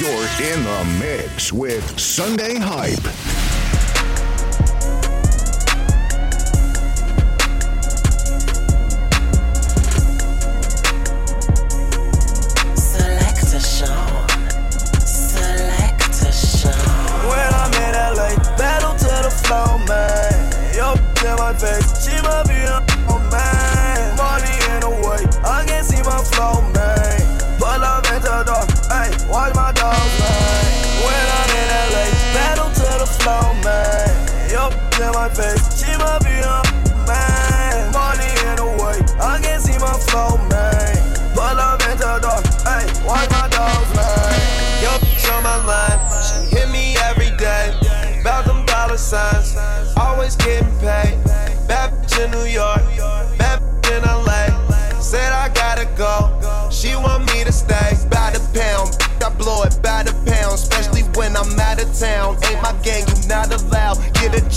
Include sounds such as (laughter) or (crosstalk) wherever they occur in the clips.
You're in the mix with Sunday Hype.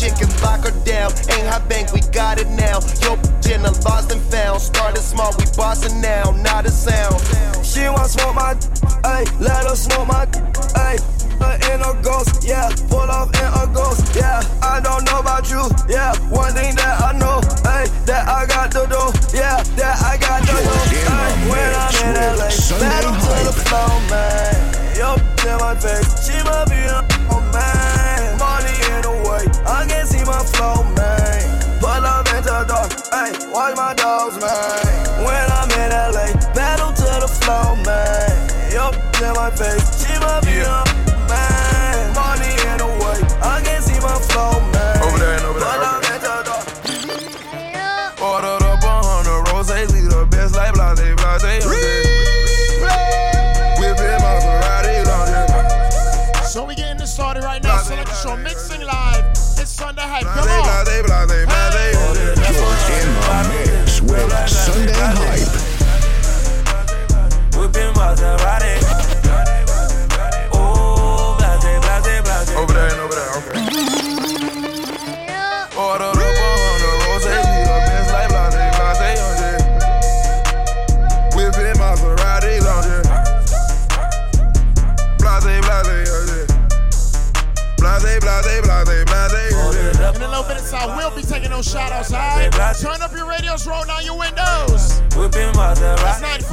Get a chick and lock her down. Ain't her bank, we got it now. Yo, bitch in the lost and found. Started small, we bossing now, not a sound. She want smoke my, ayy, let her smoke my, ayy. In a ghost, yeah, pull off in a ghost, yeah. I don't know about you, yeah. One thing that I know, ayy, that I got to do, yeah, that I got to do. You're in the when I'm in LA, battle to the Hype. flow, man. Yo, in my face, she might be my dogs, man.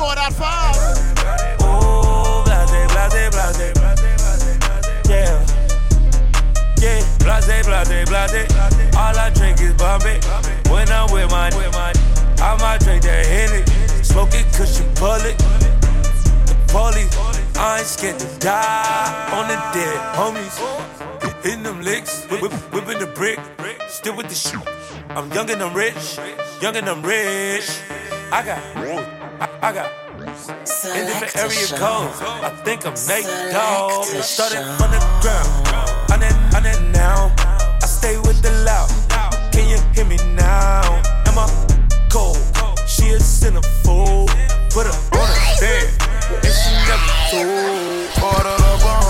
Maserati. 94.5. Oh, blase, blase, blase. Yeah. Yeah, blase, blase, blase. All I drink is Bombay. When I'm with my, I might drink that Henny. Smoke it cause you bullet. The police, I ain't scared to die on the dead homies. Hitting them licks, whip, whipping the brick. Still with the shit. I'm young and I'm rich. Young and I'm rich. I got, I, got. In different area codes, I think I'm Nate Dogg. Started from the ground, on that, on that now. I stay with the loud. Can you hear me now? Am I cold? She a centerfold. Put her on a bed, and she never told. Ordered up a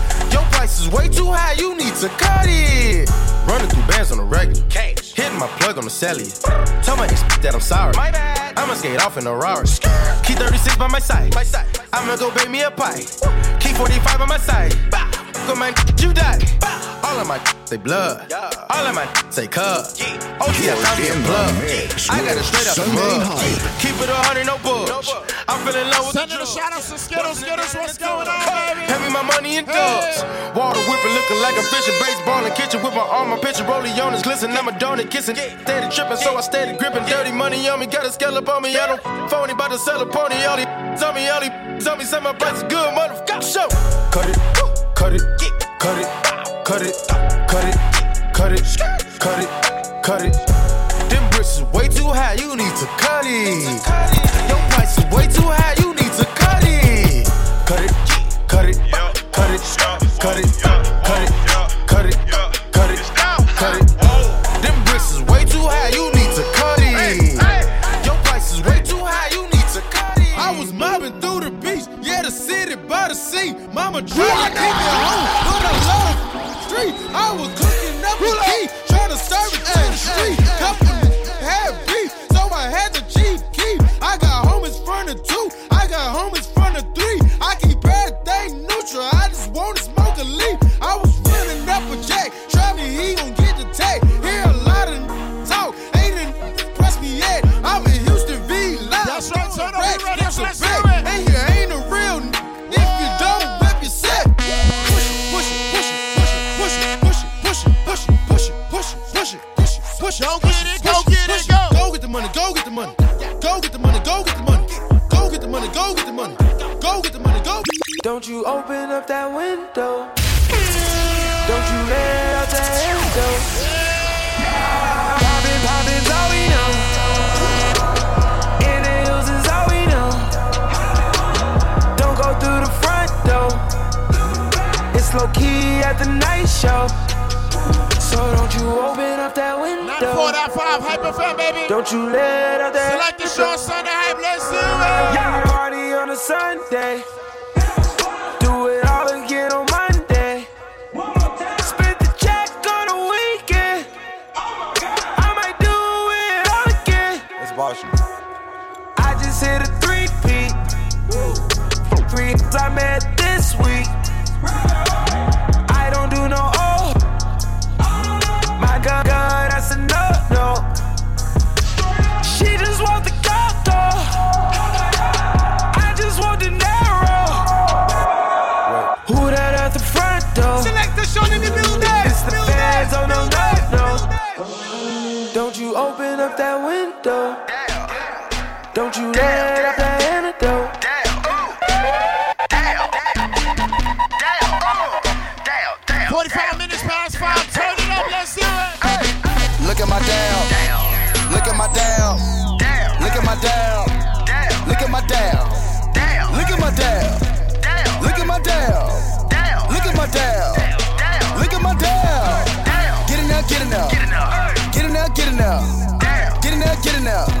Your price is way too high, you need to cut it. Running through bands on the regular. Hitting my plug on the cellular. Tell my ex that I'm sorry. My bad. I'ma skate off in a Rari. Key 36 by my side. I'ma go bake me a pie. Key 45 on my side. Go my you die. All of my say blood. All of my say cub. OG, I found me a in the plug. I got it straight up the Sunday mud. Hype. Keep it a hundred, no budge. I'm feeling low with the Sending the drug. shout outs to Skittles. Skittles, what's going on, baby? Hand me my money in dubs. Water whipping, looking like a fishing. Baseball in kitchen with my arm, my pitcher. Rollie on his glisten. I'm a donut kissing. Steady tripping, so I steady gripping. Dirty money on me, got a scallop on me. I don't phony, about to sell a pony. All these on me, all these on me. Say my price is good, motherfucker. Show. Cut it, cut it, cut it, cut it, cut it, cut it, cut it, cut it. Them bricks is way too high, you need to cut it. Your price is way too high, you need to cut it. Cut it, cut it, cut it, cut it, cut it, cut it, cut it, cut it. Them bricks is way too high, you need to cut it. Your price is way too high, you need to cut it. I was mobbing through the beach, yeah, the city by the sea. Mama to keep me home, I was cooking up a key, trying to serve it Don't you open up that window. Don't you let out that window. Poppin', poppin's all we know. In the hills is all we know. Don't go through the front door. It's low key at the night show. So don't you open up that window. 94.5 Hyper FM, baby. Don't you let out that Selector Sean Sunday hype, let's do it. Yeah, party on a Sunday. Don't you let out that antidote. 45 minutes past 5, turn it up, let's do it. Look at my down. Look at my down. Look at my down. Look at my down. Look at my down. Look at my down. Look at my down. Look at my down. Get in there, get in there. Get in there, get in there. Get in there, get in there.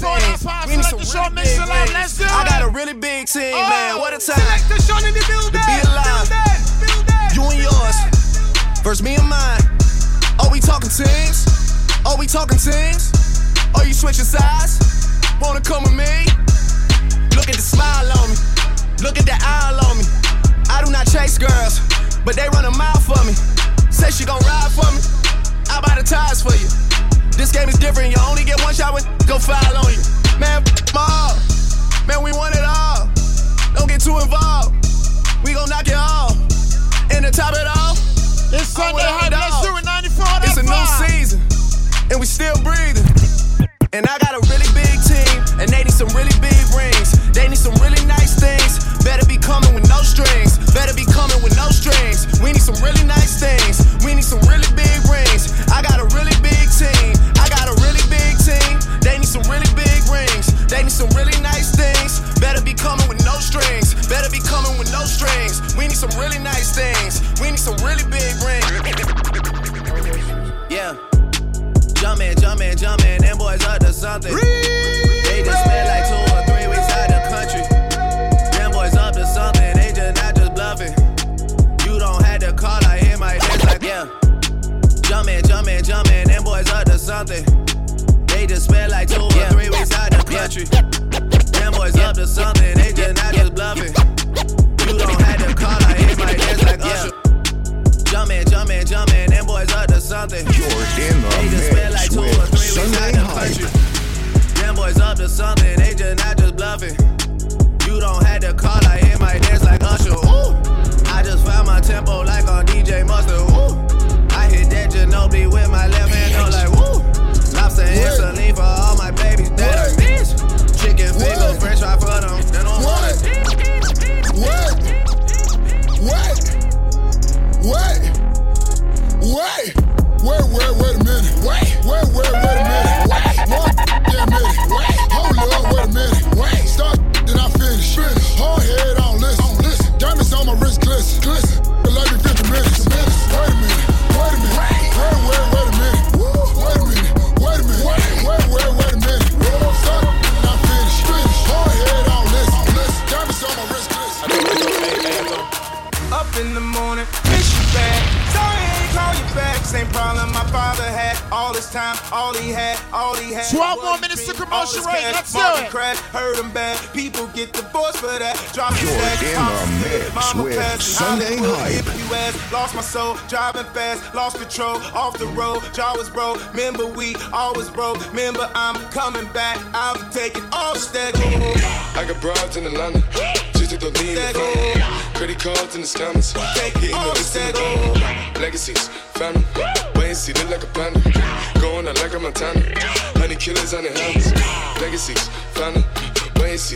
94, things. 95, We need some really big it up, let's do I got a really big team, man. What a time. Selector Sean in the building. To be alive. You and yours. Versus me and mine. Are we talking teams? Are we talking teams? Are you switching sides? Wanna come with me? Look at the smile on me. Look at the eye on me. I do not chase girls, but they run a mile for me. Say she gon' ride for me. I buy the tires for you. This game is different. You only get one shot when go foul on you. Man, my all. Man, we want it all. Don't get too involved. We gon' knock it off. And to top it off, It's Sunday dog. let's do it. 94 it's a new season, and we still breathing. And I got a really big and they need some really big rings. They need some really nice things. Better be coming with no strings. Better be coming with no strings. We need some really nice things. We need some really big rings. I got a really big team. I got a really big team. They need some really big rings. They need some really nice things. Better be coming with no strings. Better be coming with no strings. We need some really nice things. We need some really big rings. Yeah. Jumpin', jumpin', jumpin', them boys up to something. Just spent like two or three weeks out the country. Them boys up to something, they just not just bluffing. You don't have to call, I hear my head like Usher. Jumping, jumping, jumping, them boys up to something. You're in the They just spent like two or three weeks out the country. Them boys up to something, they just not just bluffing. You don't have to call, I hit my dance like Usher. Ooh, I just found my tempo like on DJ Mustard. Ooh, I hit that Ginobili with my left hand, no like woo. Lobster and saline for all my babies that I miss. Chicken finger, French fry for them. They don't want it. What? What? What? Wait, wait, wait, wait a minute. Wait, wait, wait, wait a minute. Wait, one damn minute. Wait, hold up, wait a minute. Wait, start, then I finish. Finish. Hard head All this time, all he had, all he had. 12 more minutes to dream, commercial all this break. cash, Let's do market it. Crash, heard him bad. People get divorced for that. Drop You're stacks, in pop the shit, mix mama with passed Sunday Hollywood, Hype. You ask, lost my soul, driving fast, lost control, off the road, jaw was broke. Remember we always broke. Remember I'm coming back. I'm taking all the stack. I got broads in Atlanta, just to the lean the family. Credit cards in the scammers, hitting the list in the. Legacies, family, and see, look like a panda. Going out like a Montana, honey killers on the helmets. Legacies, family, family.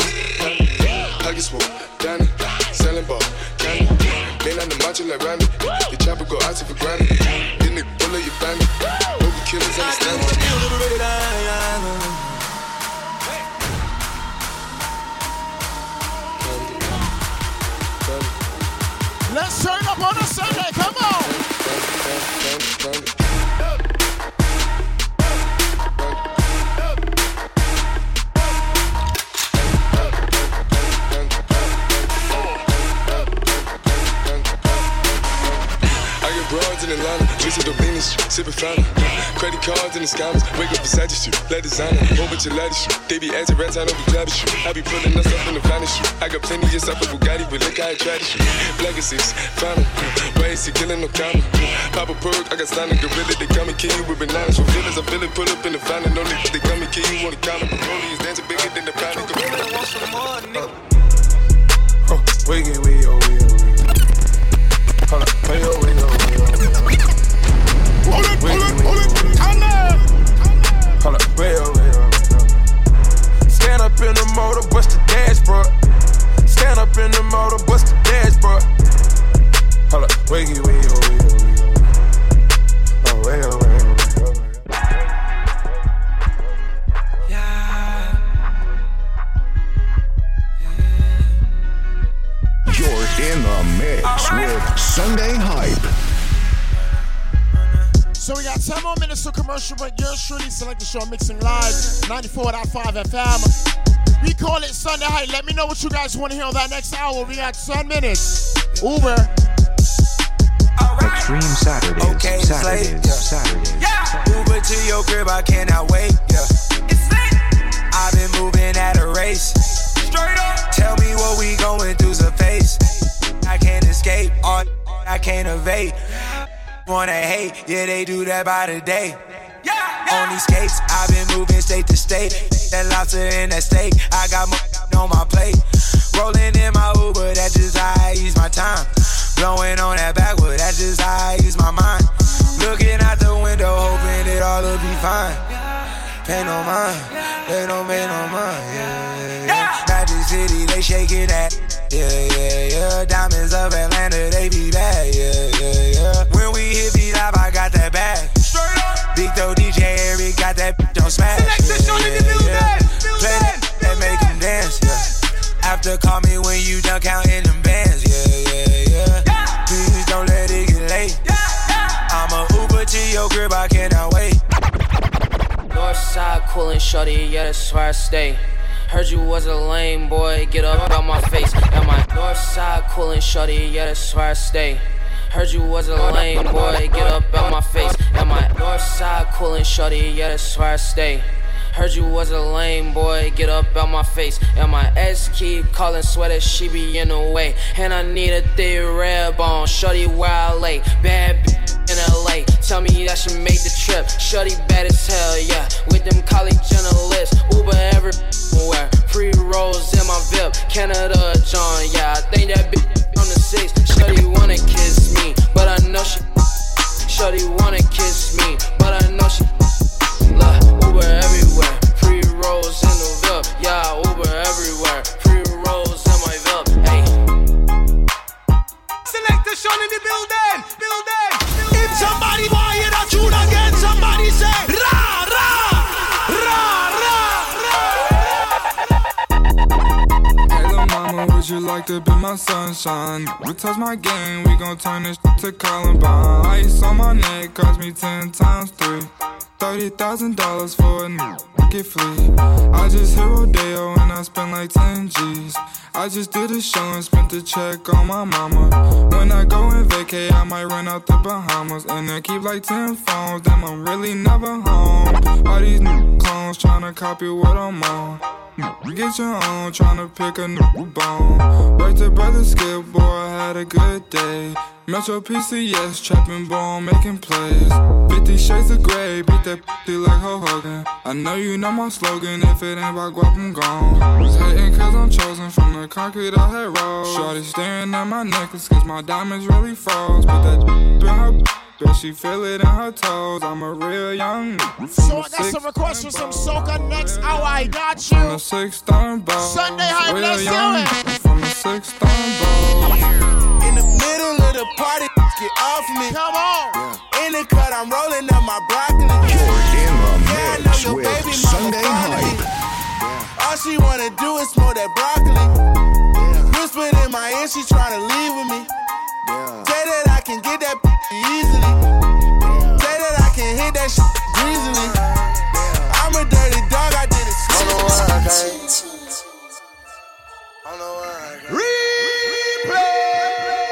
Pockets full, Danny, selling ball, candy. Man on the macho like Randy, the chopper go out for granted. Then the bullet your hope the killers understand in the scammers, wake up beside you, let designer, bunch of lattice shoot. They be acting rats, don't be clapping shoot. I be pulling us up in the finest shoot. I got plenty of stuff with Bugatti, but look how I try to shoot. Legacies, final. why is he killing no comma? Pop a perk, I got stunning gorilla, they come and kill you with bananas. For feelings, I feel it, pull up in the fountain, no niggas, they come and kill you on the counter. Broly is dancing bigger than the of gorilla. Huh, wiggy, wiggy, oh, wiggy, oh, wiggy. Hold up, wiggy, oh, up in the motor, bust the dashboard. Hold up, wiggy, wiggy, oh, wiggy, wiggy. Oh, wiggy, oh, wiggy, oh, wiggy, oh. You're in the mix with Sunday Hype. So we got 10 more minutes to commercial break. Yours truly selector Sean mixing live 94.5 FM. We call it Sunday Hype. Let me know what you guys want to hear on that next hour. We got 10 minutes. Uber. Extreme Saturdays. Okay, Saturdays. Slade, yeah. Saturdays. Yeah. Uber to your crib, I cannot wait. Yeah. It's late. I've been moving at a race. Straight up. Tell me what we going through the face. I can't escape, or I can't evade. Wanna hate, yeah, they do that by the day. On these skates, I've been moving state to state. That lobster and that steak, I got more (laughs) on my plate. Rolling in my Uber, that's just how I use my time. Blowing on that backwood, that's just how I use my mind. Looking out the window, hoping it all will be fine. Pay no mind, they don't pay no mind. Yeah, yeah. Magic City, they shaking that. Yeah, yeah, yeah. Call me when you done counting them bands. Yeah, yeah, yeah. Please don't let it get late. I'm a Uber to your crib, I cannot wait. Northside coolin' shorty, yeah, that's where I stay. Heard you was a lame boy, get up out my face. At my Northside coolin' shorty, yeah, that's where I stay. Heard you was a lame boy, get up out my face. At my Northside coolin' shorty, yeah, that's where I stay. Heard you was a lame boy, get up out my face. And my ex keep calling, sweater, she be in the way. And I need a thick red bone, shorty where I lay. Bad in LA, tell me that she made the trip. Shorty bad as hell, yeah. With them college journalists, Uber everywhere. Free rolls in my VIP, Canada John, yeah. I think that bitch on the six. Shorty wanna kiss me, but I know she. Shorty wanna kiss me, but I know she. Love Uber everywhere. In the building, building. If somebody buy it, a tune again. Somebody say would you like to be my sunshine? We touch my game, we gon' turn this to Columbine. Ice on my neck cost me ten times three. Thirty thousand dollars for a get free. I just hit Rodeo and I spent like ten G's. I just did a show and spent the check on my mama. When I go and vacay, I might run out the Bahamas and then keep like ten phones. Damn, I'm really never home. All these new clones tryna copy what I'm on. Get your own, tryna pick a new bone. Right to brother Skip, boy, I had a good day. Metro PCS, trapping ball, making plays. 50 shades of gray, beat that p like Hulk Hogan. I know you know my slogan, if it ain't about guap, I'm gone. Was hating cause I'm chosen from the concrete I had rolled. Shorty staring at my necklace cause my diamonds really froze. Put that in her Bet she feel it in her toes. I'm a real young. So oh, I got some requests for some soca next hour. I got you. From the six stone ball. Sunday hype, let's do it. From the stone. In the middle of the party, get off me. Come on. In the cut, I'm rolling up my broccoli. You're in the Yeah, I know mix your with baby Sunday fond of me. Hype. All she wanna do is smoke that broccoli. Whispered in my ear, she tryna leave with me. Say that I can get that easily. Say that I can hit that shit greasily. I'm a dirty dog, I did it. I don't know why I can't.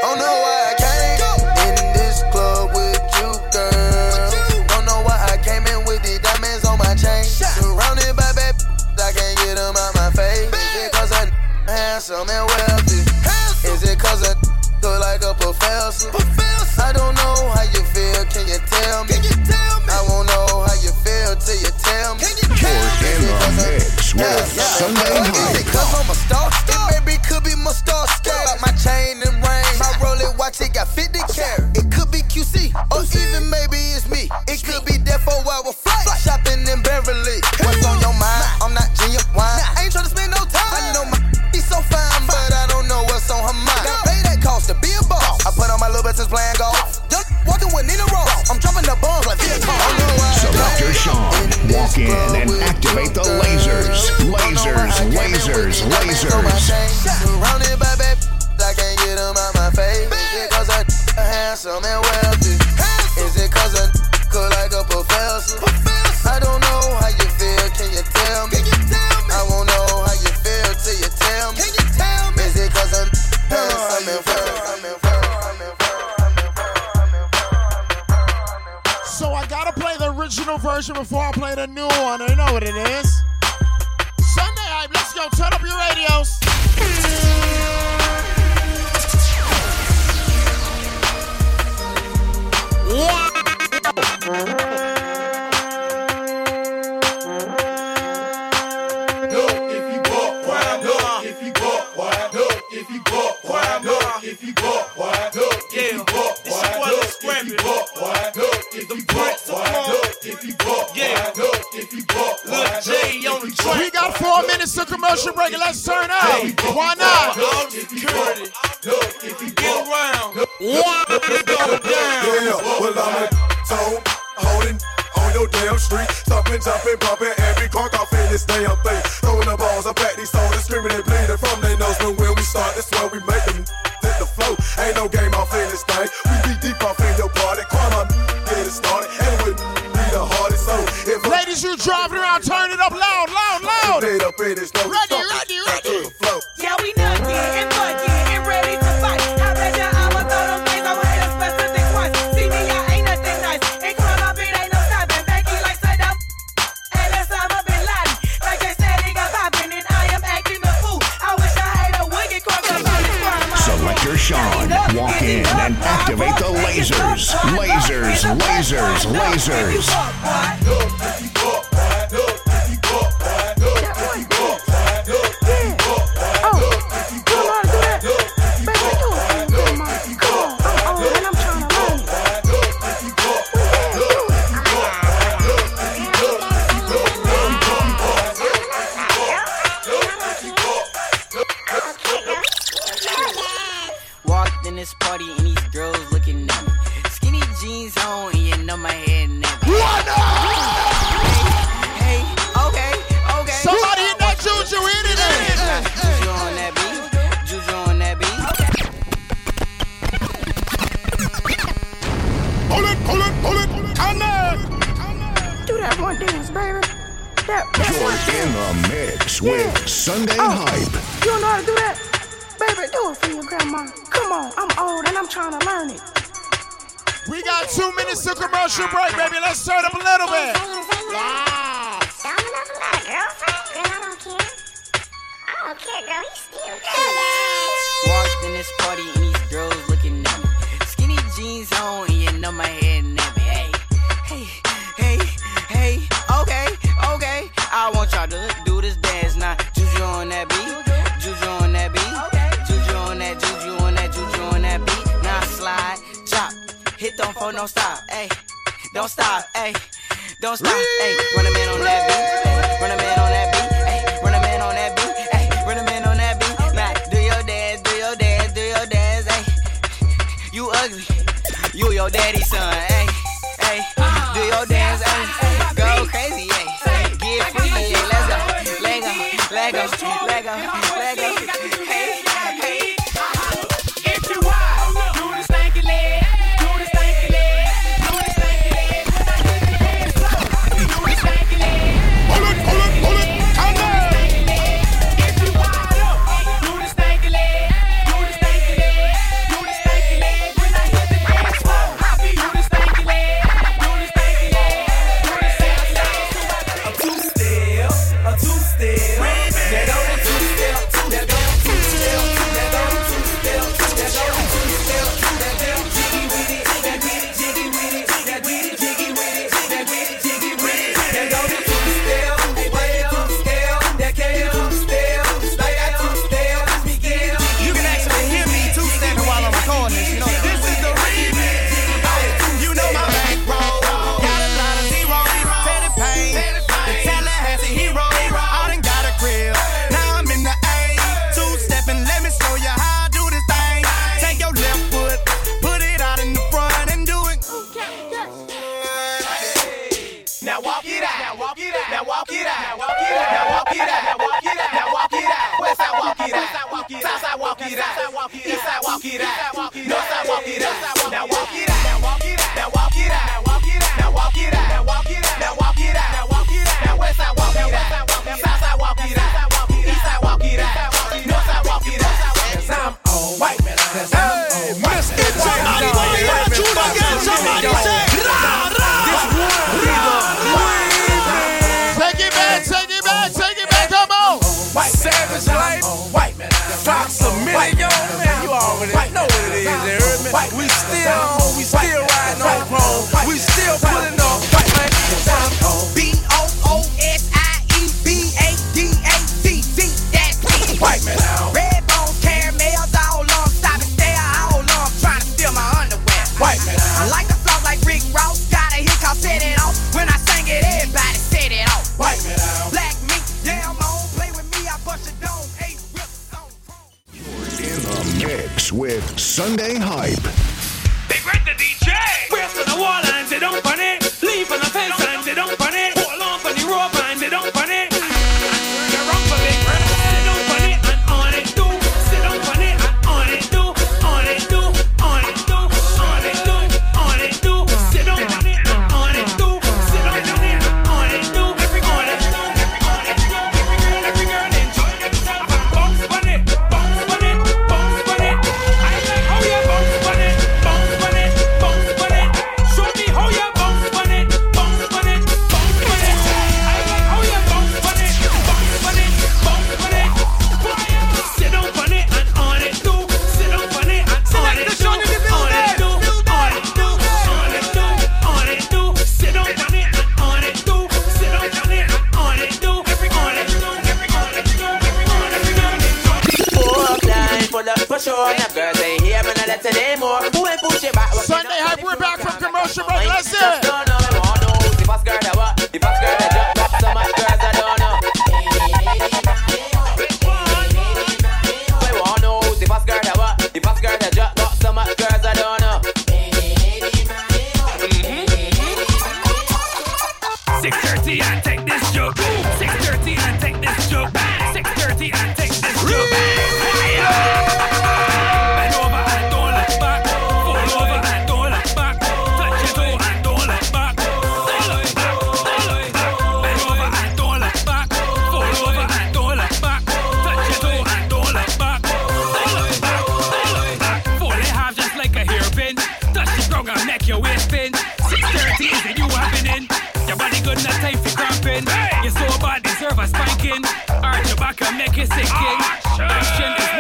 Don't know why I came in this club with you, girl. Don't know why I came in with the diamonds on my chain. Surrounded by bad, I can't get them out my face. Is it cause I handsome and wealthy? Is it cause I look like a professor? I don't know how you feel, can you tell me? I won't know how you feel till you tell me. You're in the mix with Sunday Is it cause I'm a star? It maybe could be my star star. About my chain and ring. My Rolex watch, it got 50 carat. It could be QC, or even maybe it's me. It could be that four hour flight. Shopping in Beverly. What's on your mind? I'm not genuine. I ain't tryna spend no time. I know my She's so fine, but I don't know what's on her mind. Pay that cost to be a boss. I put on my little bits playing golf. Just walking with Nina Ross. I'm dropping the bombs like this. Selector Sean. Walk in and activate the lasers. Lasers, lasers, lasers. Version before I play the new one. You know what it is. on, you know my head nappy. Hey, hey, hey, hey, okay, okay. I want y'all to do this dance now. Juju on that beat, juju on that beat, juju on that, juju on that, juju on that beat. Now slide, chop, hit don't phone, don't stop, hey, don't stop, hey, don't stop, hey. time for cramping. You're so bad, deserve a spanking. Arch your back and make it. Eh? Action ah,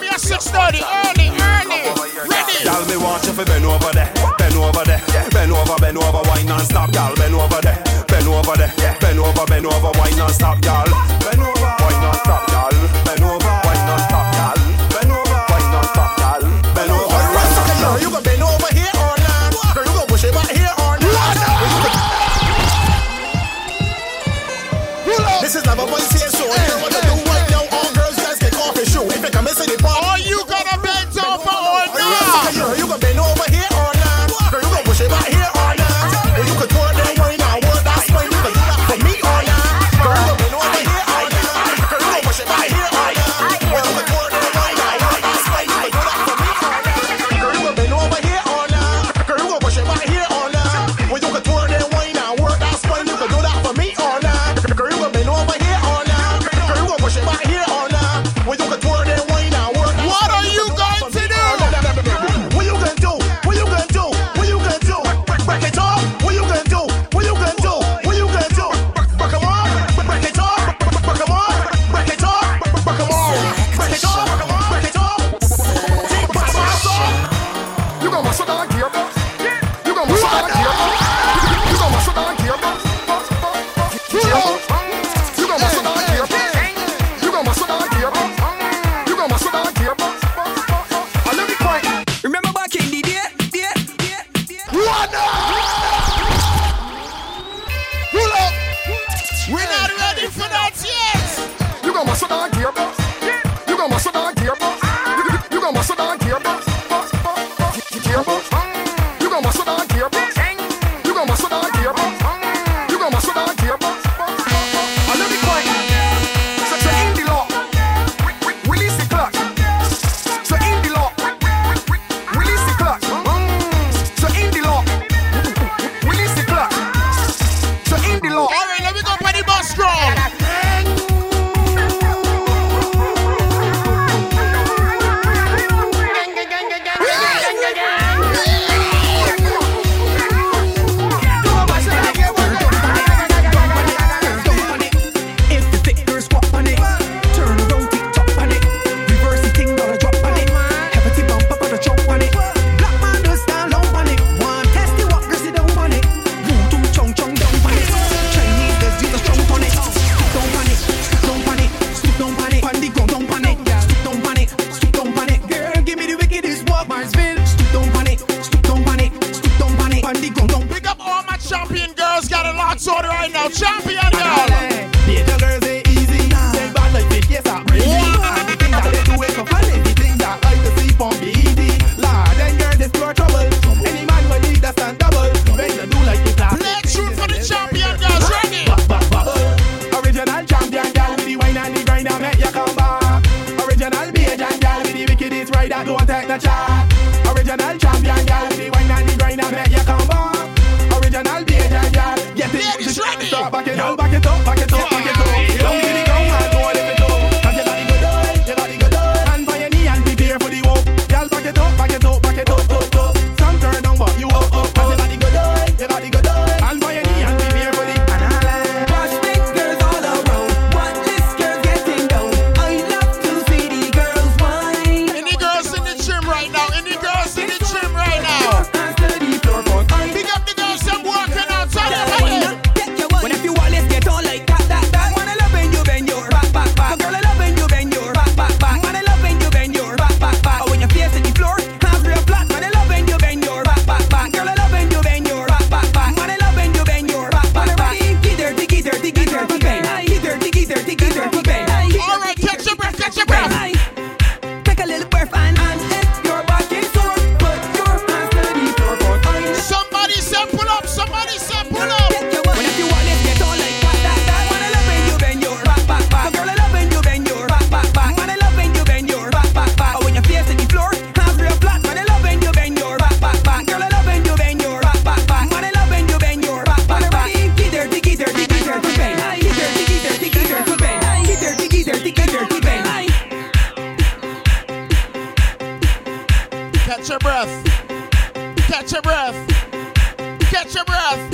Give me a 630, early, early. Ready? Y'all me want you to bend over there, bend over there, bend over, bend over, wine non-stop, y'all bend over there, bend over there, bend over, bend over, wine non-stop, y'all. breath. Catch your breath.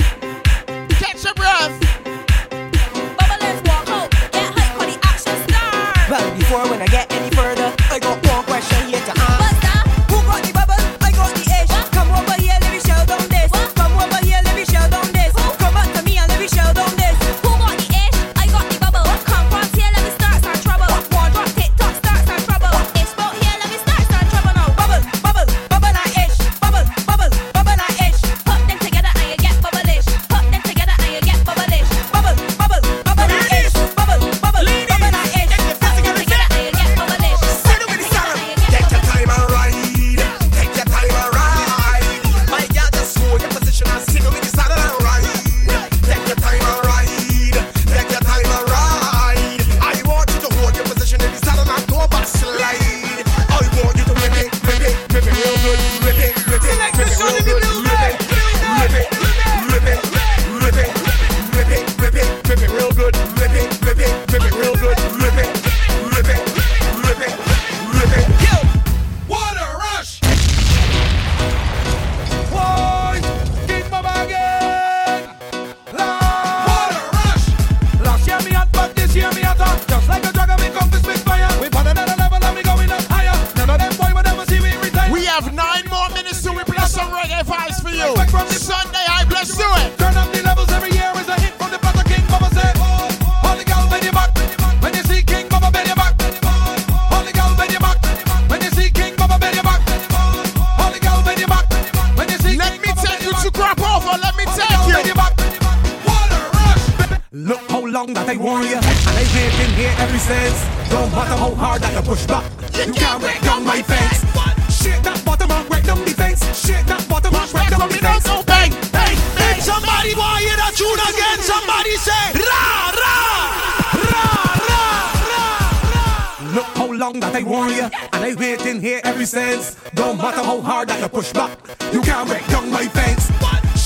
back. You can't break down my fence.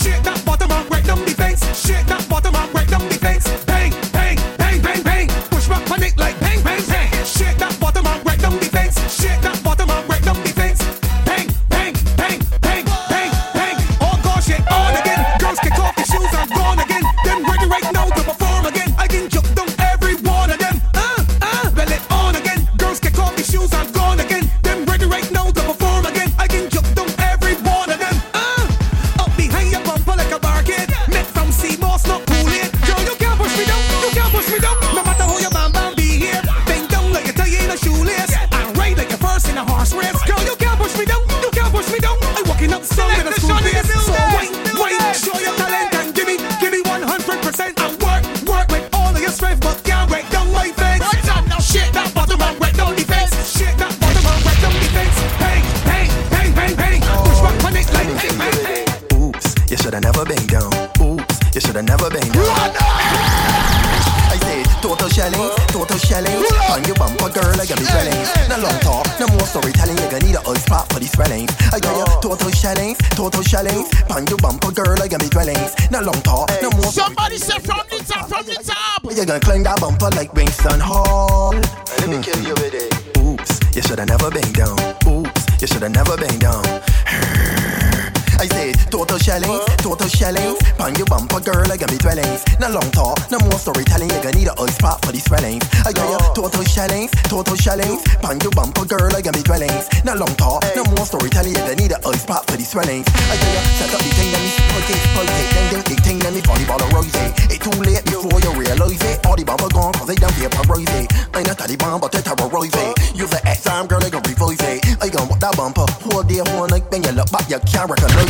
Shake that bottom and break down the fence. Shake that bottom and break down the fence. challenge, total challenge. Pan you bumper girl, I got me dwellings. No long talk, no more. Somebody say from the top, from the top. You're gonna climb that bumper like Winston Hall. Let me kill you with it. Oops, you should have never been down. Oops, you should have never been down. I say total shellings, total shellings. Bang your bumper, girl, I got me dwellings. No long talk, no more storytelling. You gonna need a old spot for these swellings. I got your total shellings, total shellings. Bang your bumper, girl, I got me dwellings. No long talk, no more storytelling. You gonna need a old spot for these swellings. I got your set up the thing, let me rotate, rotate, ding ding, big thing, let me volleyball a rotate. Too late before you realize it. All the bumper gone, cause they done be a parade. Ain't a Taliban, but they terrorize it. Use the X time, girl, they gon' revoice it. I gon' walk that bumper, whole the whole night. When you look back, you can't recognize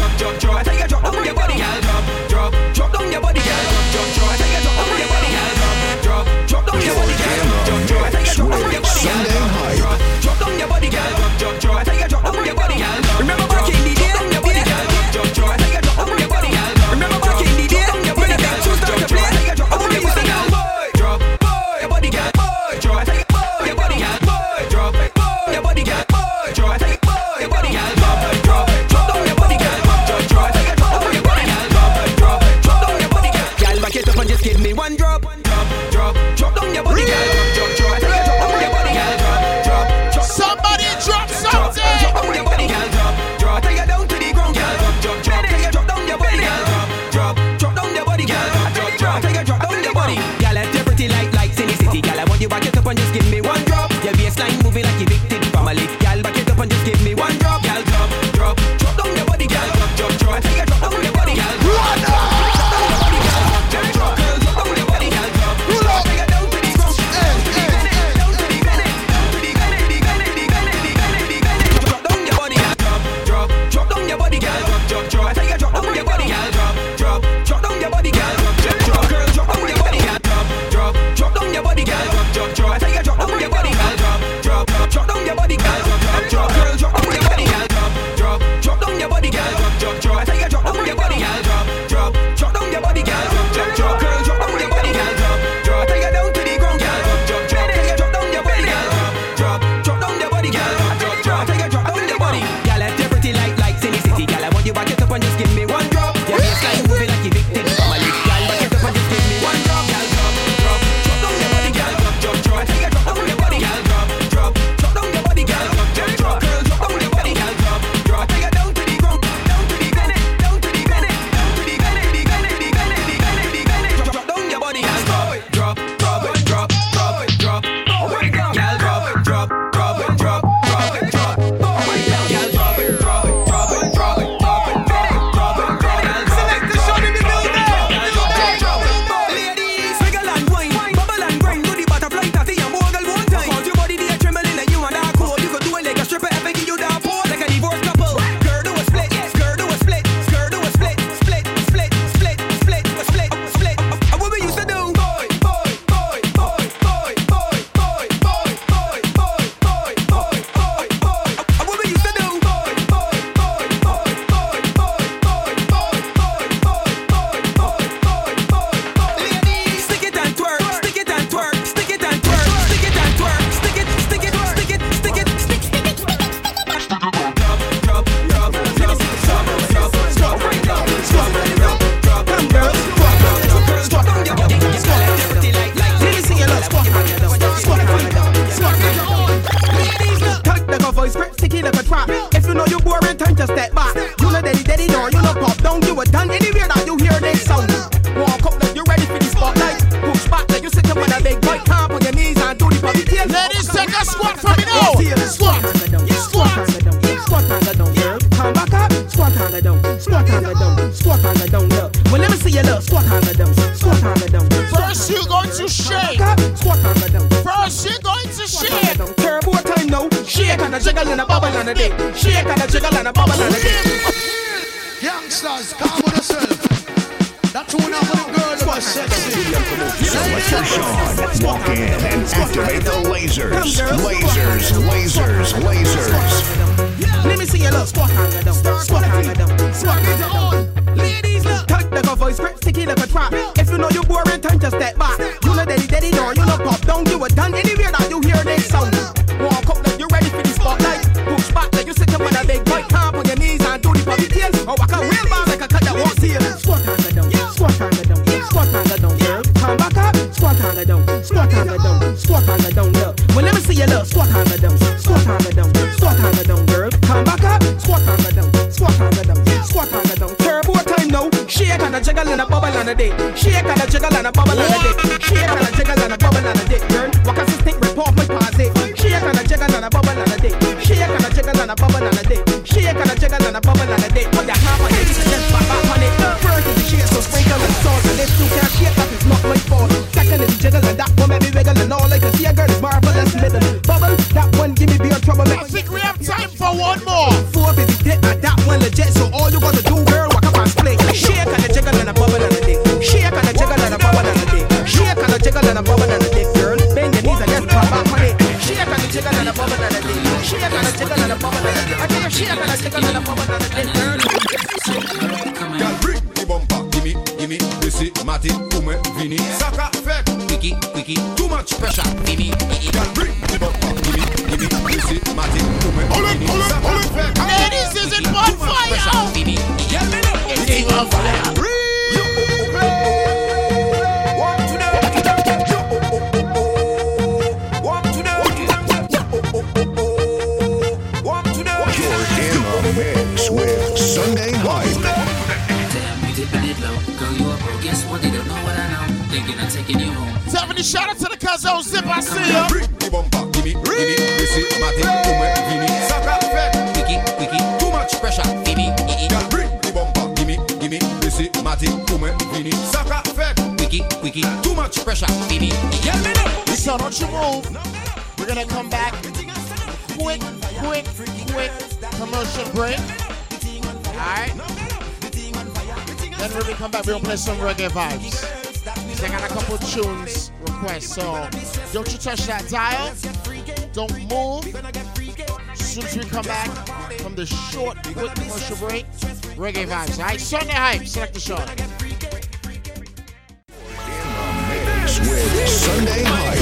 reggae vibes. They got a couple tunes requests, so don't you touch that dial. Don't move. Soon as we come back from the short, quick commercial break, reggae vibes. Alright, Sunday hype. Selector Sean. With Sunday Hype.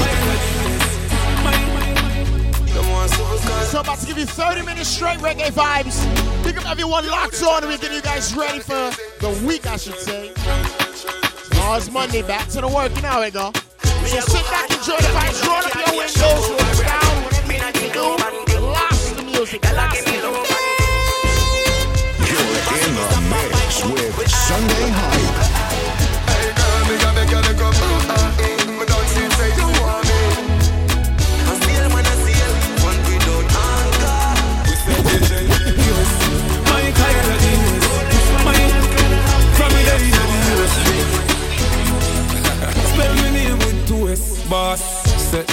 So about to give you 30 minutes straight reggae vibes. Pick up everyone locked on and we're getting you guys ready for the week, I should say. It's Monday, back to the work. You know how it go. So sit back, enjoy the vibes, roll up your windows, roll down, whatever you need to do. Relax the music, relax the music. You're in the mix with Sunday Hype.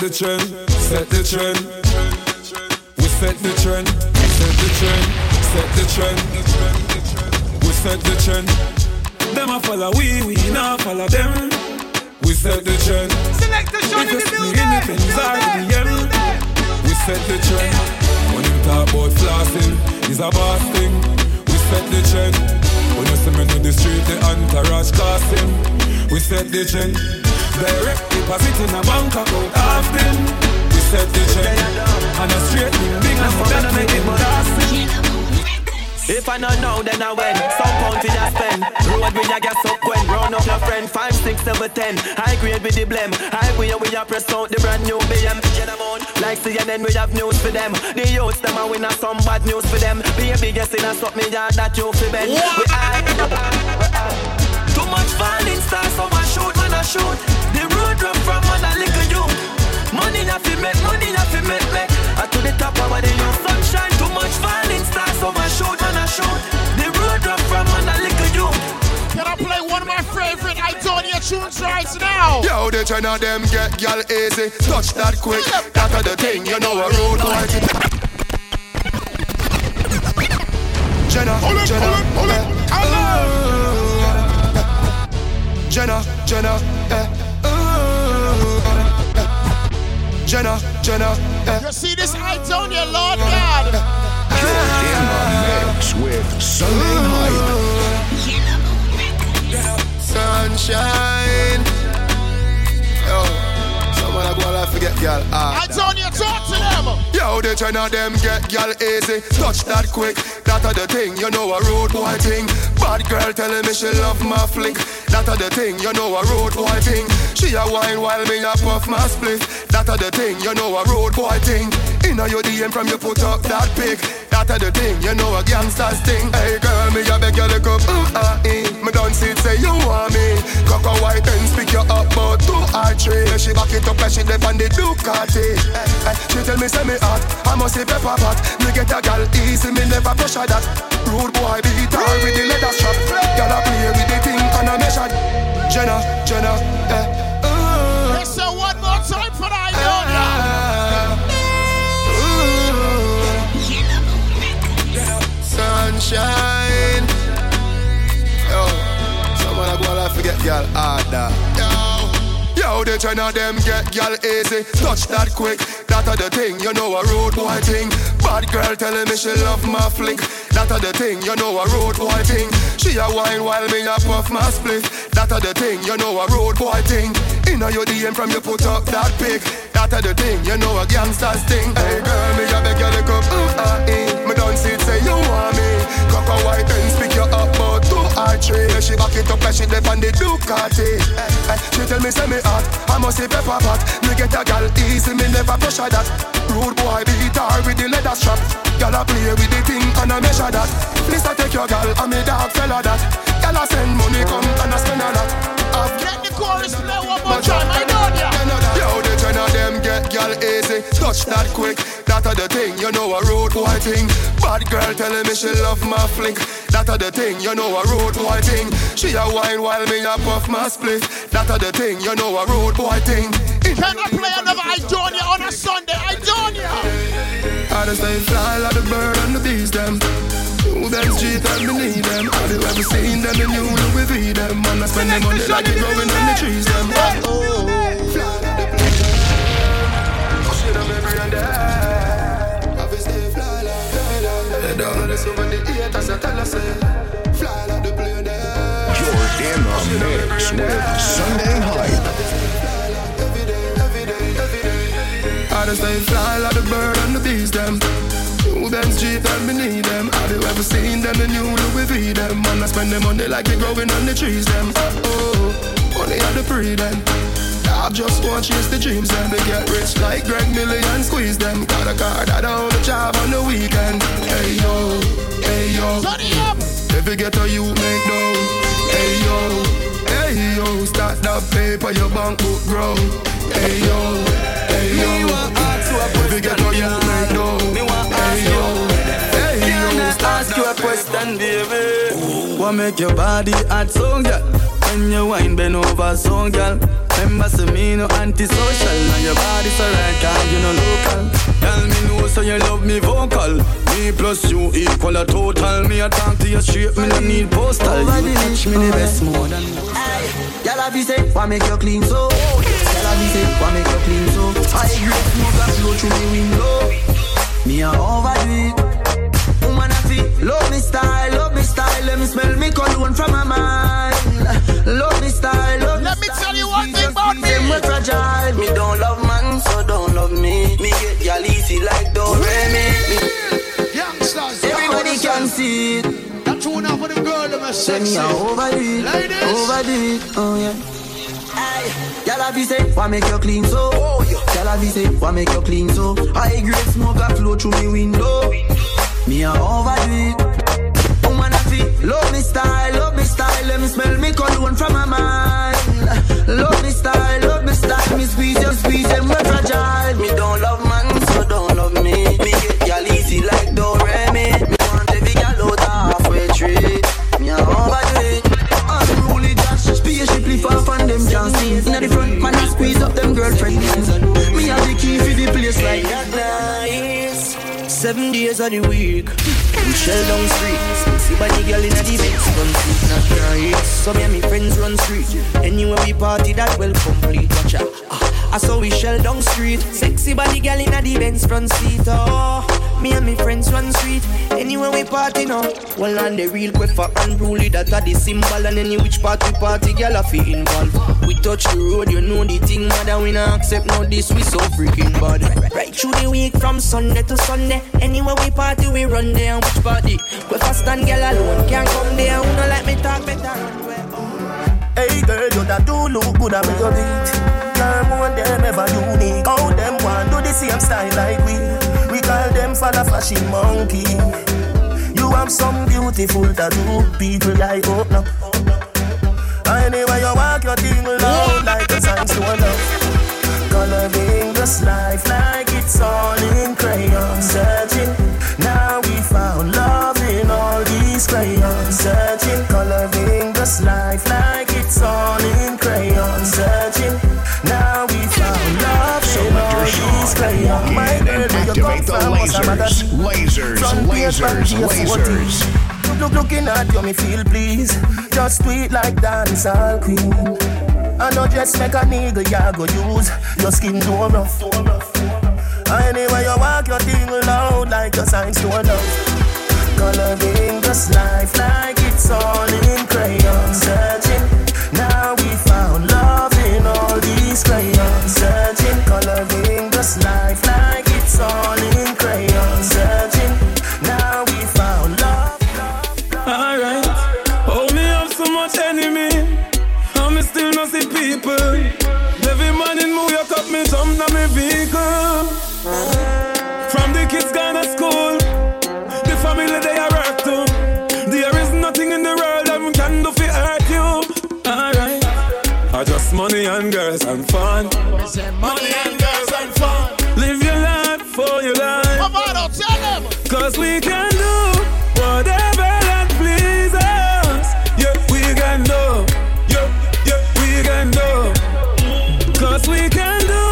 The trend, set the trend. We set the trend, set the trend, set the trend. We set the trend. Them a follow we, we not follow them. We set the trend. Selector Sean in the it's building. me in the Benz or the BM, we set the trend. When him talk about flossing, is a boss thing. We set the trend. When you see me in the street, the entourage casting. We set the trend. Direct deposit in a bank account. We set the trend. And a straight big and make it lasting. If I not know, then I win. Some pound for ya spend. Road with ya gas up when. Round up your friend. Five, six, seven, ten. High grade with the blem. High way we a press out the brand new BM. Get them on. Like CNN, we have news for them. The youths, them a win a some bad news for them. Be a biggest in a something yard that you. We high. Too much falling stars, so I shoot, man, I shoot. The road run from man, a little you. Money ya fi make, money ya fi make, make. I to the top of the youth, sunshine. Too much falling stars, so I shoot, man, I shoot. The road run from man, a little you. Can I play one of my favorite Idonia tunes right now? Yo, the ten of them get gal easy. Touch that quick. That a the thing, you know a road boy. Jenna, Jenna, Jenna, Jenna, eh. Ooh, eh. Jenna, Jenna, eh. You see this Idonia, Lord God. You're in the mix with Sunday Hype. Sunshine. Yo, someone I go and forget, girl. Idonia, talk to them. Yo, the China them get gal easy. Touch that quick. That a the thing, you know a road boy thing. Bad girl telling me she love my flick. That a the thing, you know a road boy thing. She a wine while me a puff my split. That a the thing, you know a road boy thing. Inna your DM from your put up that pic. That a the thing, you know a gangster's thing. Hey girl, me a beg you look up, ooh ah eh. Me done see it, say you want me. Cock white and speak you up, but two or three. She back it up and she left on the Ducati. She tell me say me hot, I must say pepper pot. Me get a gal easy, me never pressure that. Rude boy beat her with the leather strap. Gal a play with the thing and a measure. Jenna, Jenna, eh. Sunshine. Yo, someone I go and forget girl harder. Yo, yo, the China them get girl easy. Touch that quick. That a the thing, you know a road boy thing. Bad girl telling me she love my flick. That a the thing, you know a road boy thing. She a wine while me a puff my split. That a the thing, you know a road boy thing. Inna your DM from you put up that pic. That a the thing, you know a gangster's thing. Hey girl, me a beg you look up, ooh ah eh. Me done see it, say you want me. Cock a white and speak you up, but two or three. She back it up and she left on the Ducati. Eh, eh. She tell me say me hot, I must say pepper pot. Me get a gal easy, me never pressure that. Rude boy beat her with the leather strap. Gal a play with the thing and I measure that. Please I take your gal and me dog fella that. Gal a send money come and I spend a lot. Chorus play one more time. Idonia. Yo, the China them get gal easy. Touch that quick. That a the thing, you know a road boy thing. Bad girl telling me she love my flick. That a the thing, you know a road boy thing. She a wine while me a puff my split. That a the thing, you know a road boy thing. Can I play another Idonia on a Sunday? Idonia. I just stay fly like the bird and the bees them. Them street and me need them. Have you ever seen them in new Louis V them? Man, I spend them money like it growing on the trees them. Oh, oh. fly like the bird. Shit, I'm every and there. Have you stay fly like fly like They don't listen when the haters a tell us say. Fly like the plane there. You're in mix with Sunday Hype. I just stay fly like the bird and the bees them. Who them street and me need them. Have you ever seen them in new Louis V them? Man, I spend them money like it growing on the trees them. Oh, oh, money at the pre them. I just want to chase the dreams them. They get rich like Greg Million, squeeze them. Got a car that I own a job on the weekend. Hey yo, hey yo. If you get a you make no. Hey yo, hey yo. Start that paper, your bank book grow. Hey yo, hey yo. If you get a you make no. Hey yo, hey yo. Ask you a question, baby. What make your body hot so, girl? When you wine, bend over so, girl. Remember, say me no antisocial And your body so right, cause you no local Tell me no, so you love me vocal Me plus you equal a total Me a talk to you straight, me no need postal Over You touch me the best more than Y'all have you say, why make you clean so? Say, why make you clean so? I grip smoke and flow through me window. Me a overdo it. Woman I feel, love me style, love me style. Let me smell me cologne from my mind. Love me style, love Let me tell you one thing about me. we fragile. Me don't love man, so don't love me. Me get y'all easy like don't me. Youngsters, Everybody can see it. That tune out for the girl, them me sexy. a overdo it, overdo it. Oh yeah. Y'all have say, why make you clean so? Y'all have say, why make you clean so? High grade smoke a flow through me window. Me a overdo it. Oh, Woman I feel, love me style, love me style. Let me smell me cologne from my mind. Love me style, love me style. Me squeeze you, squeeze them, we fragile. Me don't love man, so don't love me. Me get y'all easy like don't girlfriend. Seven days of the week. We shell down street. See body girl in a the Benz run street. Not nice. So me and me friends run street. Anywhere we party, that well complete. Watch out. Ah, I saw we shell down street. Sexy body girl in a the Benz front seat. Oh, me and me friends run street. Anywhere we party now. Well, on the real quick for unruly. That are the symbol. And any which party party girl I feel involved. We touch the road, you know the thing, mother. We not accept no this. We so freaking bad. Right through the week from Sunday to Sunday. Anywhere we party, we run. And which party? We fast and girl alone can't come there. Who no let me talk better? Hey girl, you that do look good me, your beat. Girl, more them ever unique. All oh, them want do the same style like we? We call them for the fashion monkey. You have some beautiful tattoo, people like oh no. Anyway, you walk your thing loud like a sign to love. Coloring this life like it's all in crayon. Searching, now we found love in all these crayons. Searching, coloring this life like it's all in crayon. Searching, now we found love in all these crayons. My girl, where you come from? Matter? Lasers, Front page, lasers, lasers. is? Look, looking at you, me feel please. Just sweet like dancehall queen. I know just make a nigga ya go use your skin too rough. Anyway, you walk your thing loud like a sign to love. Coloring this life like it's all in crayon. Searching, and girls and fun. Money and girls and fun. Live your life for your life. Come on, don't tell them. Cause we can do whatever that please us. Yeah, we can do. Yeah, yeah, we can do. Cause we can do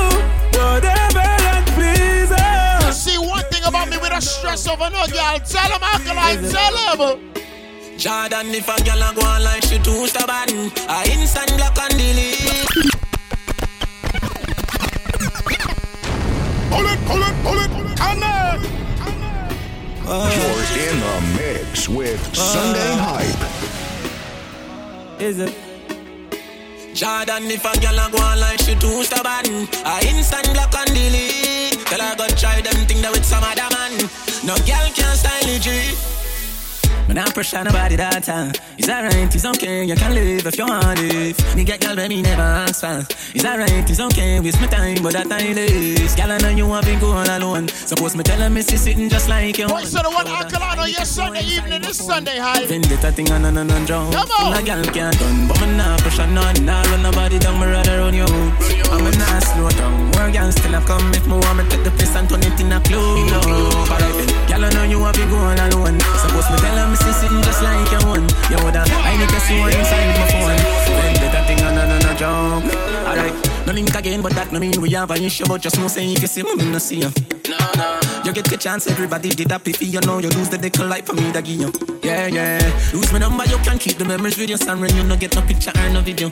whatever that please us. See one thing about me with a stress over no girl. Tell them, Alkaline, tell them. Jordan, if a girl a go on like she too stubborn, I instant block and delete. Pull it, pull it, pull it, and then. You're in the mix with Sunday Hype. Is it? Jordan, if a girl a go on like she too stubborn, I instant block and delete. Tell her go try them thing that with some other man. No girl can style it, G. Man, I pressure nobody that time. It's alright, it's okay, you can live if you want it. Me get girl, baby, never ask for. It's alright, it's okay, waste my time, but that time is. Girl, I know you want to go all alone. Suppose me tell her, me see sitting just like you. Voice of the one Alkaline on your Sunday evening, this Sunday high. Vendetta thing on and on and drown. Come on. Of gal can't done, but me nah pressure none. Nah run nobody down, me rather run you. I'm a nah slow down. More gal still a come if me want me take the place and turn it in a club. Alright then, gal I know you want to go all alone. Suppose me tell her, see sitting just like you one. You woulda, I need to see one inside my phone. Vendetta thing on and on and drown. Alright, no link again, but that no mean we have an issue. But just know say if you see me, me no see you. No, no. You get the chance, everybody did that if you know you lose the decal life for me that give you. Yeah, yeah. Lose my number, you can keep the memories with your son when you no get no picture or no video.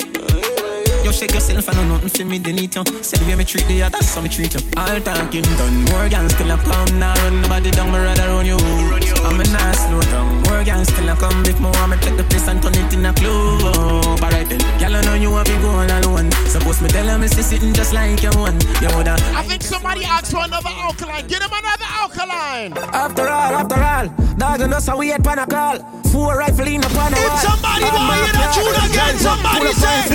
You shake yourself and know nothing for me, they need you. Say the way me treat the others, so me treat you. All talking done, more guns still a come now. Run nobody down, me rather run you. I'm a nice slow down. More guns still a come if want me take the place and turn it in a club. Alright then, I know you want me going alone. Suppose me tell her me see sitting just like you one. You woulda. I think somebody asked for another Alkaline. Get him another Alkaline. After all, after all, dog and us how we had pan a call. Four rifle in a wall. somebody All want that plan, tune again, somebody say,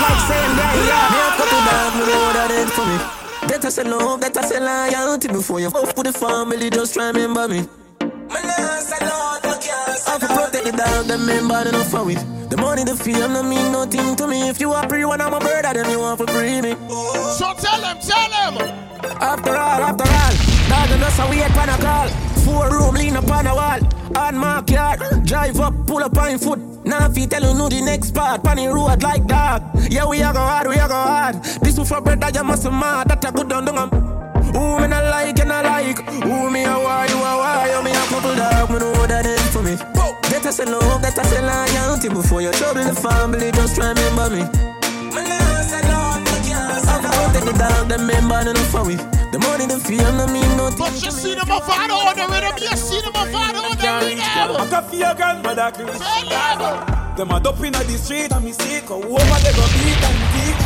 on foot, "Rah, boys pull up like rah, saying, yeah, Me have cut rah." it down, me know that ain't for me. I say love, I say loyalty before you fuck with the family, just remember me. For protect the dog, them member, they not for it. The money, the fame, no mean nothing to me. If you are free, when I'm a bird, then you want to free me. So tell them, tell them. After all, after all, dog and us how we had pan a call. Four room lean up on a wall. On my yard, drive up, pull up on foot. Now if you tell you know the next part, pan the road like dog. Yeah, we are go hard, we are go hard. This one for bread that you must mad, that a good down down. Um. Who me not like and I like. Who me a why, you a why. You me a couple dog, me know that is for me. Get us a love, get us a loyalty before you trouble the family. Just remember me. Take the dog, them member, no for we. The money, the fame, no mean nothing. But you see them off out on the rhythm, you see them off out on the rhythm. I can feel your grandmother Chris. Them a dope inna the street and me see go over they go beat and teach.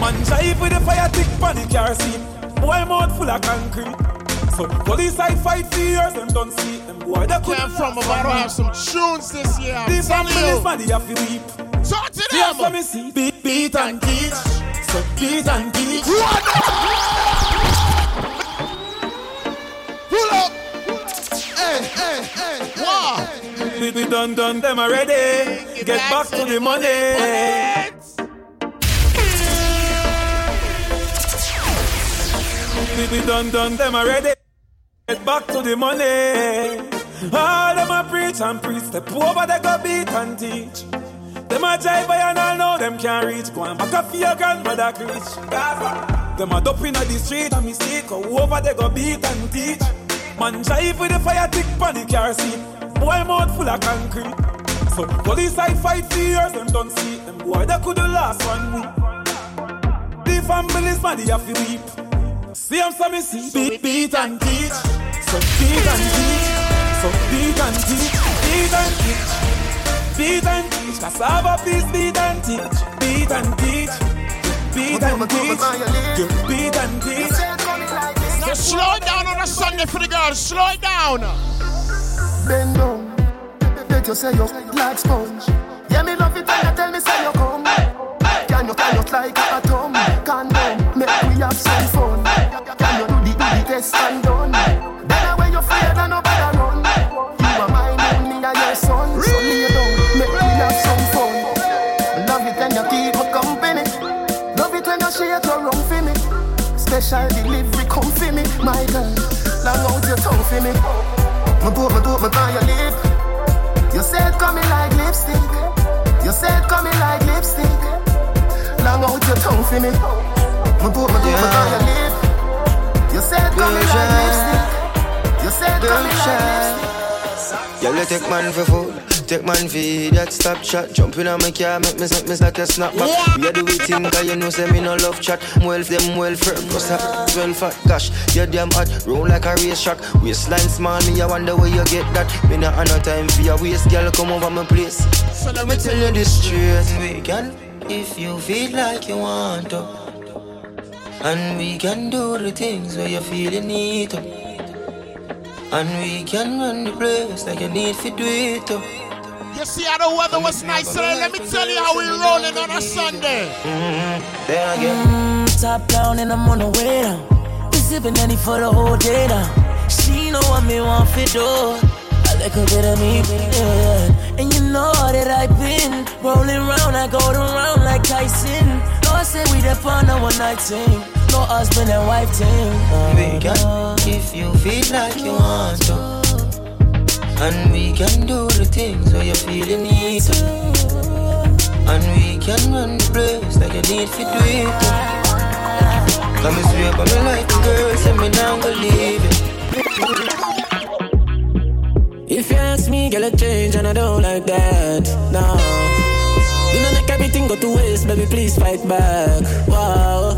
Man drive with the fire tick pon the car seat. Boy mouth full of concrete. So police side fight for years them don't see them boy they Came from about to have some tunes this year. I'm The telling family is you. they have to weep. Talk to them. let me see. Beat, beat and teach. So beat and teach. Pull up. Hey, hey, hey. Wow. We, we done done them already. Get back to the money. We, we done done them already. Get back to the money. All them a preach and preach. Step over they go beat and teach. Them a jive by and all know them can't reach. Go and back up for your grandmother preach. Them a dope inna the street and see go over they go beat and teach. Man jive with the fire tick pon the car seat. Boy mouth full of concrete. So police side fight for years them don't see them boy they could the last one week. The families man they have to weep. See them so me see beat beat and teach. So beat and teach. So beat and teach. Beat and teach. Beat and teach. Cassava please beat and teach. Beat and teach. Beat and teach. Beat and teach. Now slow it down on a Sunday for the girls. Slow it down. Bend down, let you say you're like sponge. Yeah, me love it when you tell me say you come. Can you can you like a atom? The do the test and done? Better when you afraid and nobody run. You are mine and me and your son. So lay down, make we have some fun. Love it when you keep me company. Love it when you shake your for me. Special delivery come for me, my girl. Long out your tongue for me. Me put me put me on your lip. You said coming like lipstick. You said coming like lipstick. Long out your tongue for me. Me put me put me on your lip. You said coming like lipstick. You said coming like lipstick. Y'all take man for food, take man for that stop chat. Jump in on my car, make me suck me like a snapback. We a do it thing, cause you know say me no love chat. Well, them well firm, cause I well fat. Gosh, you damn hot, roll like a race track. Waistline small, me I wonder where you get that. Me not have no time for your waist, girl, come over my place. So let me tell you this straight, we can, if you feel like you want to. And we can do the things where you feel you need to. And we can run the place like you need to do it to. You see how the weather was nice today. Let me tell you how we rolling on a Sunday. Then again. Mm, top down and I'm on the way down. Been sipping any for the whole day now. She know what me want for do. A little bit of me, yeah. And you know that I've been rolling round, I go around like Tyson. No, I say we the fun a one night thing. No husband and wife thing. Uh, we can, if you feel like you want to. And we can do the things where you feel you need to. And we can run the place like you need to do it. to. Come and sweep by me like a girl, say me now go leave it. If you ask me, girl, I change and I don't like that. No. Go to waste, baby, please fight back. Wow.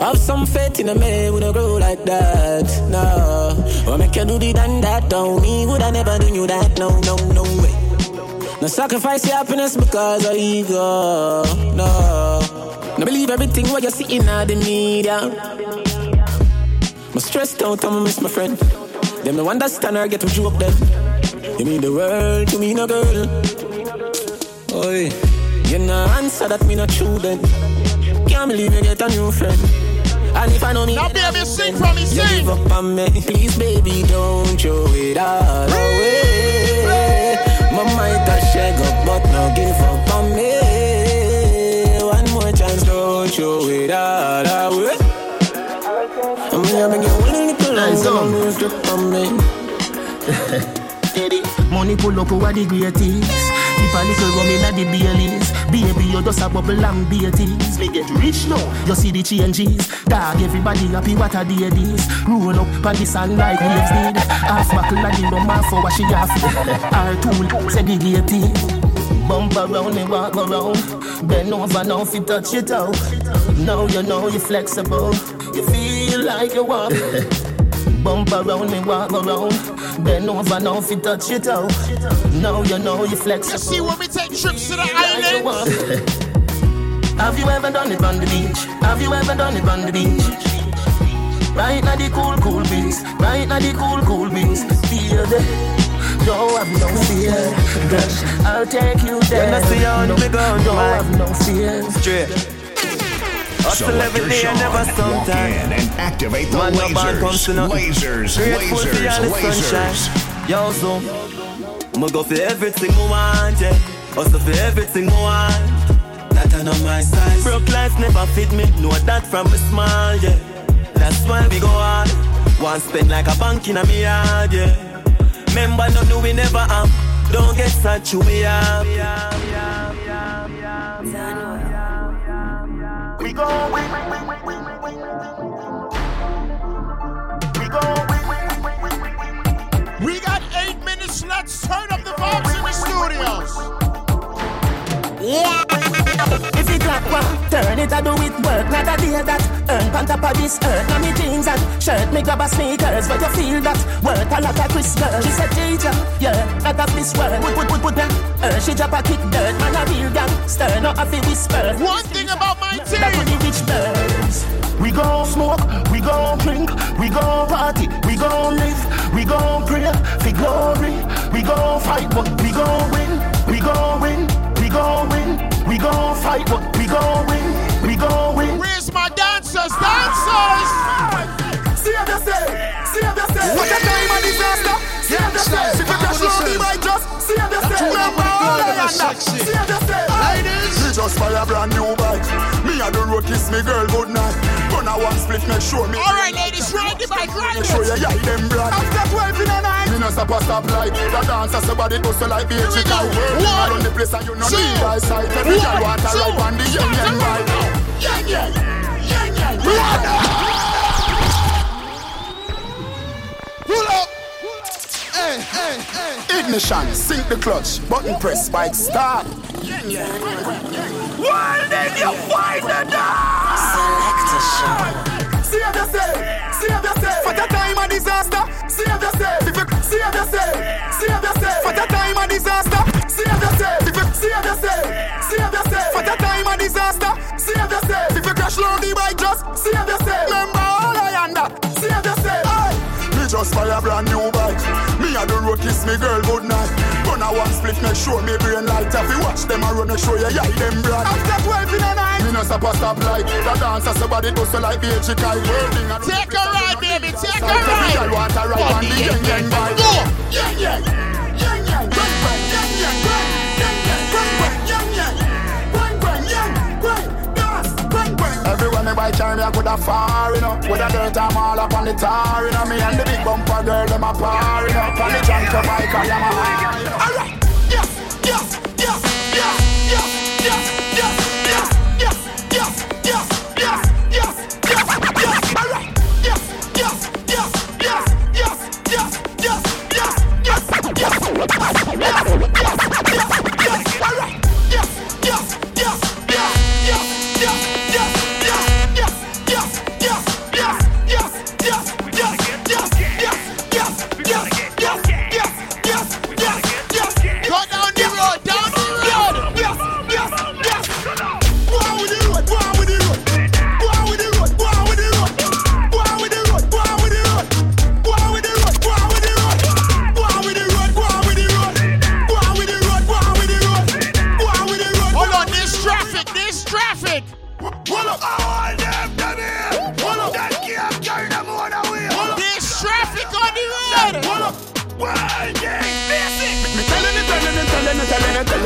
Have some faith in a man, we don't grow like that. No. Or make you do the done that, don't me, would I never do you that? No, no, no way. No sacrifice your happiness because of ego. No. No believe everything what you see in the media. I'm stressed out, I'ma miss my friend. Them no understand her, get to joke them. You mean the world to me, no girl. Oi, you no answer that me not true then. Can't believe you get a new friend. And if I know me, now baby, sing for me, you sing. give up on me. Please, baby, don't throw it all away. My might have shake up, but no give up on me. One more chance, don't throw it all away. I'm gonna make you one little Nice longer, song. lose grip on me. (laughs) Money pull up over the greatest. Dip a little rum inna the Baileys. Baby, you just a bubble and beaties. Me get rich now. You see the changes. Dog, everybody happy. What a day this. Roll up on the sun like waves did. Half buckle and the rum half what she have. (laughs) Our tool segregated. Bump around and walk around. Bend over now if you touch it out. Now you know you're flexible. You feel like you walk. (laughs) Bump around and walk around. Bend over now if you touch it out. Now you know you flex. You see when we take trips to the island. Have you ever done it on the beach? Have you ever done it on the beach? Right now the cool, cool breeze. Right now the cool, cool breeze. Feel the don't have no fear, girl. I'll take you there. When I see you on no, gun, don't man. have no fear. Straight. Hustle every day and never Walk sometime. in and activate the Man, no to lasers. Lasers, lasers, all lasers. Yo, so I'ma go for everything I want, yeah. Hustle for everything I want. That I know my size. Broke life never fit me. Know that from a small, yeah. That's why we go hard. One spend like a bank in a me yard, yeah. Remember, no, no, we never have. Don't get such we have. We go, we, we go, We got eight minutes. Let's turn up the vibes in the studios. Yeah. If it like one, turn it, I do it work. Not a day that earn on top of this earth. Now me jeans and shirt, me grab a sneakers. But you feel that worth a lot of Chris girl. She said, teacher, yeah, not of this world. Put, put, put, put them. Uh, she drop a kick dirt, man a real gangster, not a fi whisper. One thing about my team. That for the rich birds. We gon' smoke, we gon' drink, we gon' party, we gon' live, we gon' pray for glory. We gon' fight, but we gon' win, we gon' win, we gon' win, we gon' fight, but we gon' win, we gon' win. Where's my dancers? Dancers! See how they say, see how they say. What a time of disaster. See how they say. If you crash low, be my just. See how they say. Remember all I am that. See how they say. Ladies. Me just buy a brand new bike. Me a the road kiss me girl good night. Gonna one split make sure me. All right, ladies, ride the bike, ride Make sure you it. yeah them blood. After 12 in the night. Me no a stop light. The dancer somebody bust like. It out. One. Run the place and you know two, need eyesight. Every girl want a ride on the young young ride. Young young. Young young. Pull up. Hey, hey, hey. Ignition, sink the clutch, button press, bike start. Well, then you find the. See how they say, see how they say. For the time of disaster, see how they Save yourself, save yourself. For the time a disaster. Save yourself, if you save yourself, save yourself. For the time a disaster. Save yourself, if you crash load the bike, just save yourself. Remember all I am. Save yourself. Aye. Me just buy a brand new bike. Me on the road kiss me girl good night. Gonna one split, make sure me brain light. If you watch them I run, make sure you yeah, them brand. After 12 in the night. Me no a stop like the dancer somebody do so like. Working and Take a ride, baby. Take a ride. want a ride on the young young bike. Go. Young. Bang bang. Young young. Bang bang. Young. Bang. Dance. Bang bang. Everyone me buy charm, I coulda far, you know. With a dirt, I'm all up on the tar, you know. Me and the big bumper girl, them a par, you know. On the junk I am a high, you know. Alright. Yes, yes, yes, yes, yes, yes,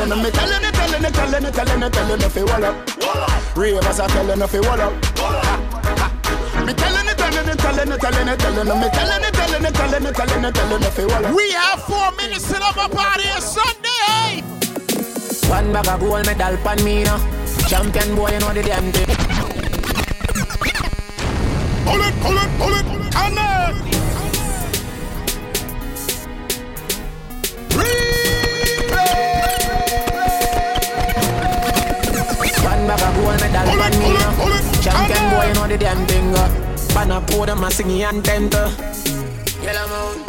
telling it. Me telling it, telling it, telling it, telling it, telling it. Fi wall up. Wall up. Ravers are telling it, fi wall up. Wall up. Me telling it, telling it, telling it, telling it, telling. Me telling it, telling it, telling it, telling it, telling it. Fi wall up. We have four minutes till up out here Sunday. One bag of gold medal pan me now. Champion boy, you know the damn thing. Pull it, pull it, pull it, and then. Gold medal pan me. Champion boy, you know the damn thing. Pan a podium, a singing anthem. Yellow moon.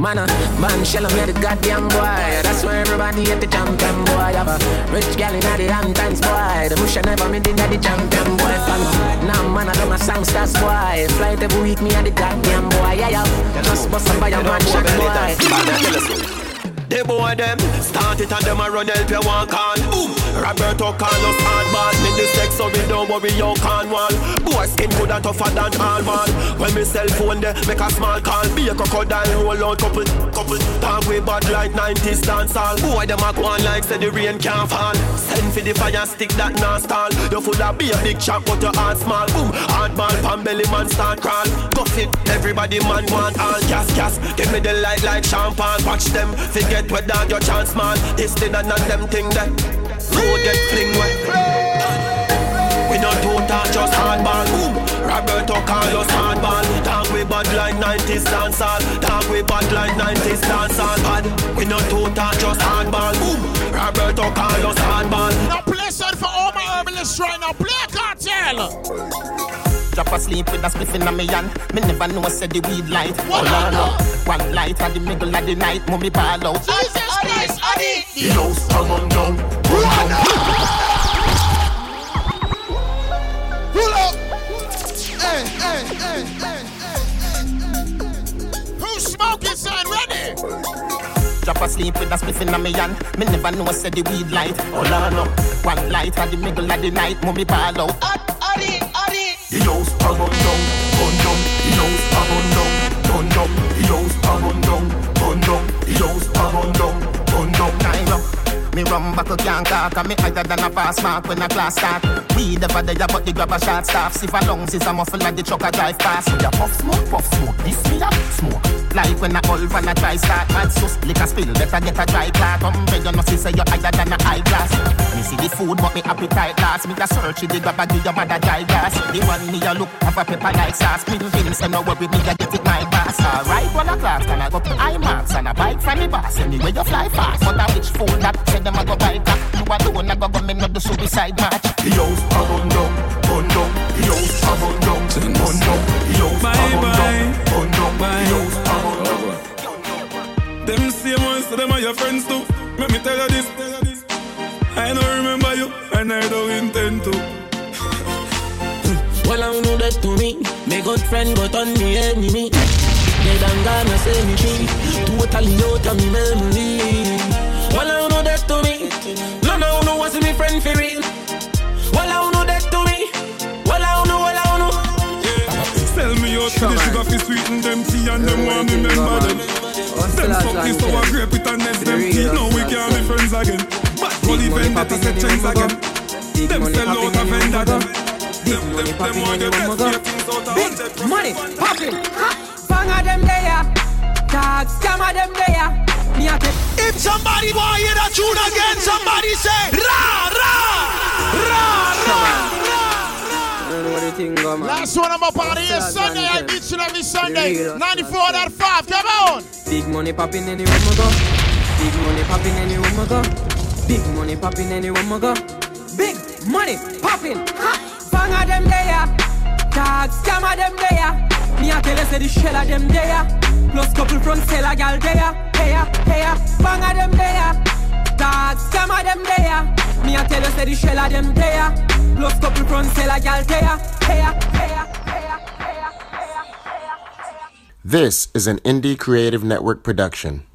Man, uh, man, shell me the goddamn boy. That's why everybody hate the champion boy. Have a rich gal in the Hamptons boy. The bush never me did the champion boy. Fan. Now man, I do my songsters boy. Flight every week, me and the goddamn boy. Yeah, yeah. Just bust up by a man shot boy. The boy them start it and them a run help you walk on. Boom. Roberto Carlos hardball. Me the sex so we don't worry you can wall. Boy skin good and tougher than all man. When me cell phone there make a small call. Be a crocodile roll out couple couple. Talk way bad like 90s dance all. Boy them a go on like say the rain can't fall. Send for the fire stick that not stall. You full of be a big chop but your heart small. Boom. Hardball pan belly man start crawl. Go fit everybody man want all gas gas. Give me the light like champagne. Watch them forget dog your chance man. This thing and none them thing that. Road get fling wet. We not do total just hardball. Boom. Roberto Carlos hardball. Talk we bad like 90s dancehall. Talk we bad like 90s dancehall. Bad. We not total just hardball. Boom. Roberto Carlos hardball. Now play son for all my herbalists right now. Play cartel. Drop asleep with a spliff in me hand. Me never know I said the weed light. Oh Lord, no. One light at the middle of the night. Mommy ball out. Jesus Christ, Adi. The house come on down. Run Pull up. Hey, hey, hey, hey, Who's smoking, son? Ready? Drop asleep with a spliff in me hand. Me never know said the weed light. Oh Lord, no. One light at the middle of the night. Mommy ball out. Adi, Adi. The house a run down, run down. The house a run down, run down. The house a run down, run down. The house a run down, run down. Time me rum back can't talk And me higher than a pass mark when a class start We never there but the grab a shot staff If a lungs is a muffle like the truck a drive past Me a puff smoke, puff smoke, this me a smoke Like when a old van a try start Mad sus, liquor spill, better get a dry cloth Umbre you know see say you higher than a high class Me see the food but me appetite last. Me a search the grab a give your mother dry gas The one me a look have a pepper like sauce. Me Vince and no worry me a get it my boss. Alright one a class can I go to IMAX And a bike from the boss. Anyway you fly fast. But a which fool that said them a go buy that. You alone a go go me not the suicide match. The house a run down, run down The house a run down, run down The house a run down, run down The Them same ones, so them are your friends too. Let me tell you this. I don't remember you, and I don't intend to. Well, I know that to me. My good friend got on me enemy. They done gonna say me free. Totally out of me memory. Well, I know that to me. No, no, no, what's in me friend for real? Well, I know that to me. Well, I know, well, I don't know. Sell me out to the sugar fi sweeten them tea and them want me remember them. Them fuck this sour grape it and next them tea. Now we can't be friends again. But go the vendor to set chains again. Them sell out a vendor them. Them, them, them want the best way things out of Big money popping. Bang of them there. Dogs, scam of them there. Me a take. If somebody want hear that tune again, somebody say ra ra ra ra. Last one I'm up on here Sunday. I beat you every Sunday. 94 out 5, Come on. Big money popping anywhere we go. Big money popping anywhere we go. Big money popping anywhere we go. Big money popping. Bang of them there. Dogs, scam of them there. Me a tell you say the shell of them there. Plus couple front seller gal there. Hey hey Bang of them there. Scam of them there. Me tell you say the shell of them there. Couple front there. This is an Indie Creative Network production.